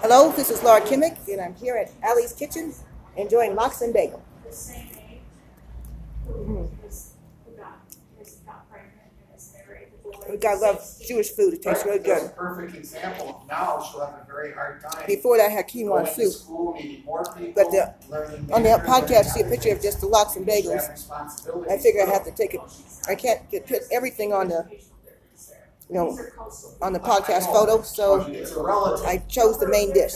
Hello, this is Laura Kimmick, and I'm here at Ali's Kitchen enjoying lox and bagel. Hmm. the same age who is, who got, got pregnant and is married. We gotta love is 16. Jewish food. It tastes really a good. perfect example. Now she'll have a very hard time. Before that, I had quinoa going and to soup. school, people, But the- On the podcast, see a picture of just the lox and bagels. I figure I have to take it. I can't get put everything on the, you know, These are coastal. on the podcast photo. So It's a relative. I chose the main dish,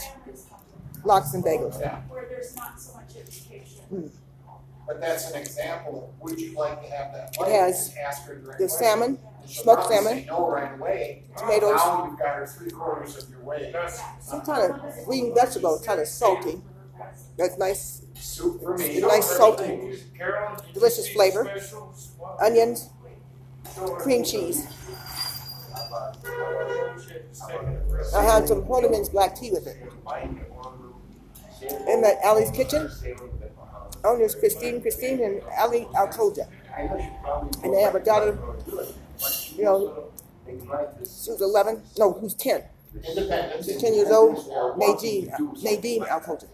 lox and bagels. Yeah, Where there's not so much education. Mm. but that's an example. Would you like to have that? It has And Ask her direct The question. salmon, she'll smoked salmon, say no right away. tomatoes. Now you've got her three quarters of your way. some kind of green vegetable, kind of salty. That's nice. Soup for me. Nice salty, delicious flavor. Onions, cream cheese. I had some Horniman's black tea with it. And at Ali's Kitchen, owners Christine, Christine, and Ali Alcoja. And they have a daughter, you know, who's 11, no, who's 10. She's 10 years old, Nadine, Nadine Alcoja.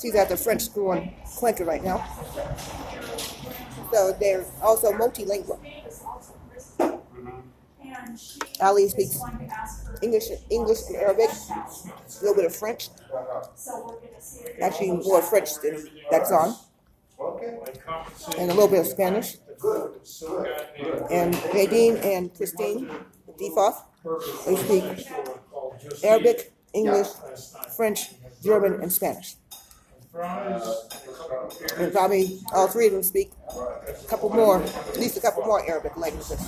She's at the French school in Cuenca right now. So they're also multilingual. Ali speaks. English, English and Arabic, a little bit of French. Actually, more French than that's on, and a little bit of Spanish. And Nadine and Christine Defoff, they speak Arabic, English, French, German, and Spanish. And probably all three of them speak a couple more, at least a couple more Arabic languages.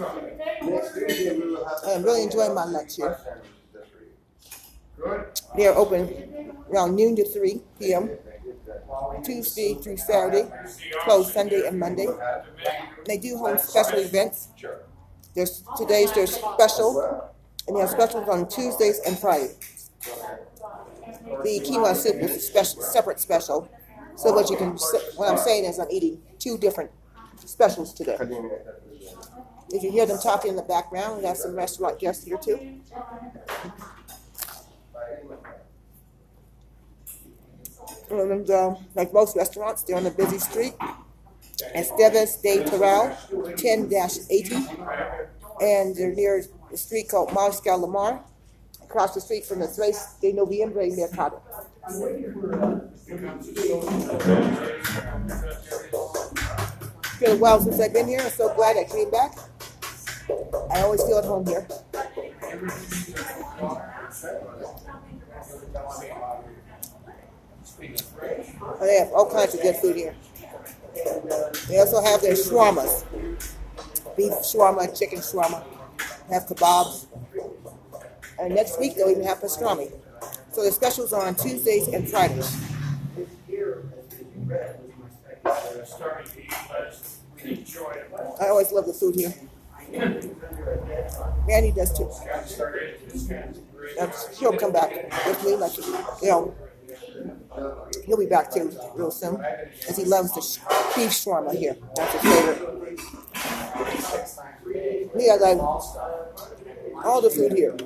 I'm really enjoying my lunch here. They're open around noon to 3 p.m. Tuesday through Saturday, closed Sunday and Monday. They do hold special events. There's today's their special, and they have specials on Tuesdays and Fridays. The quinoa soup is a special, separate special. So what you can, what I'm saying is I'm eating two different specials today. If you hear them talking in the background, we have some restaurant guests here too. And uh, like most restaurants, they're on a busy street. Esteves de Toral, 10 80. And they're near a street called Mariscal Lamar, across the street from the Tres de Noviembre Mercado. Been a while since I've been here. I'm so glad I came back. I always feel at home here. Oh, they have all kinds of good food here. They also have their shawarmas. Beef shawarma, chicken shawarma. They have kebabs. And next week they'll even have pastrami. So the specials are on Tuesdays and Fridays. I always love the food here. Manny does too. That's- He'll come back with me, like, you know, he'll be back too real soon, because he loves the beef shawarma here. That's his favorite. Me, I like all the food here.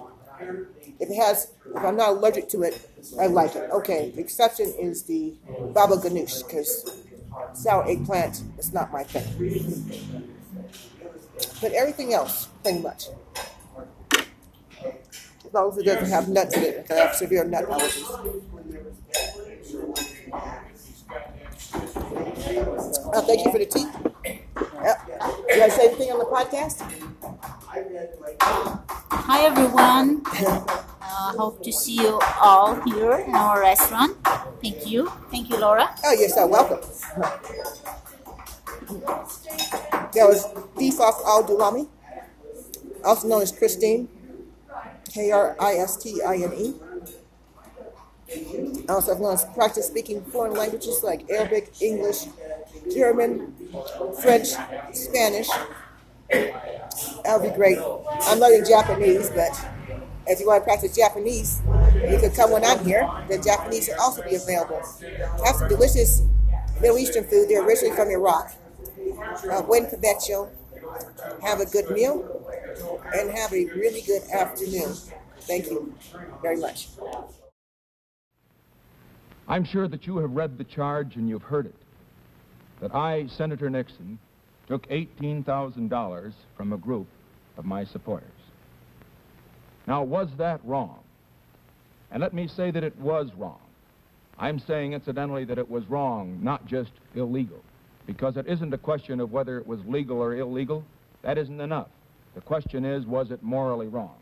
If it has, if I'm not allergic to it, I like it. Okay, the exception is the baba ganoush, because sour eggplant is not my thing. But everything else, pretty much. As long as it doesn't have nuts in it, because I have severe nut allergies. Uh, thank you for the tea. Yep. you want to say anything on the podcast? Hi everyone. Uh, hope to see you all here in our restaurant. Thank you. Thank you, Laura. Oh, yes, sir. Welcome. There was Defoff Al Dulami, also known as Christine, K R I S T I N E. Also known as practice speaking foreign languages like Arabic, English, German, French, Spanish. That would be great. I'm learning Japanese, but if you want to practice Japanese, you could come when I'm here. The Japanese will also be available. Have some delicious Middle Eastern food. They're originally from Iraq. Uh, buen provecho. have a good meal, and have a really good afternoon. Thank you very much. I'm sure that you have read the charge and you've heard it. That I, Senator Nixon, took $18,000 from a group of my supporters. Now, was that wrong? And let me say that it was wrong. I'm saying, incidentally, that it was wrong, not just illegal, because it isn't a question of whether it was legal or illegal. That isn't enough. The question is, was it morally wrong?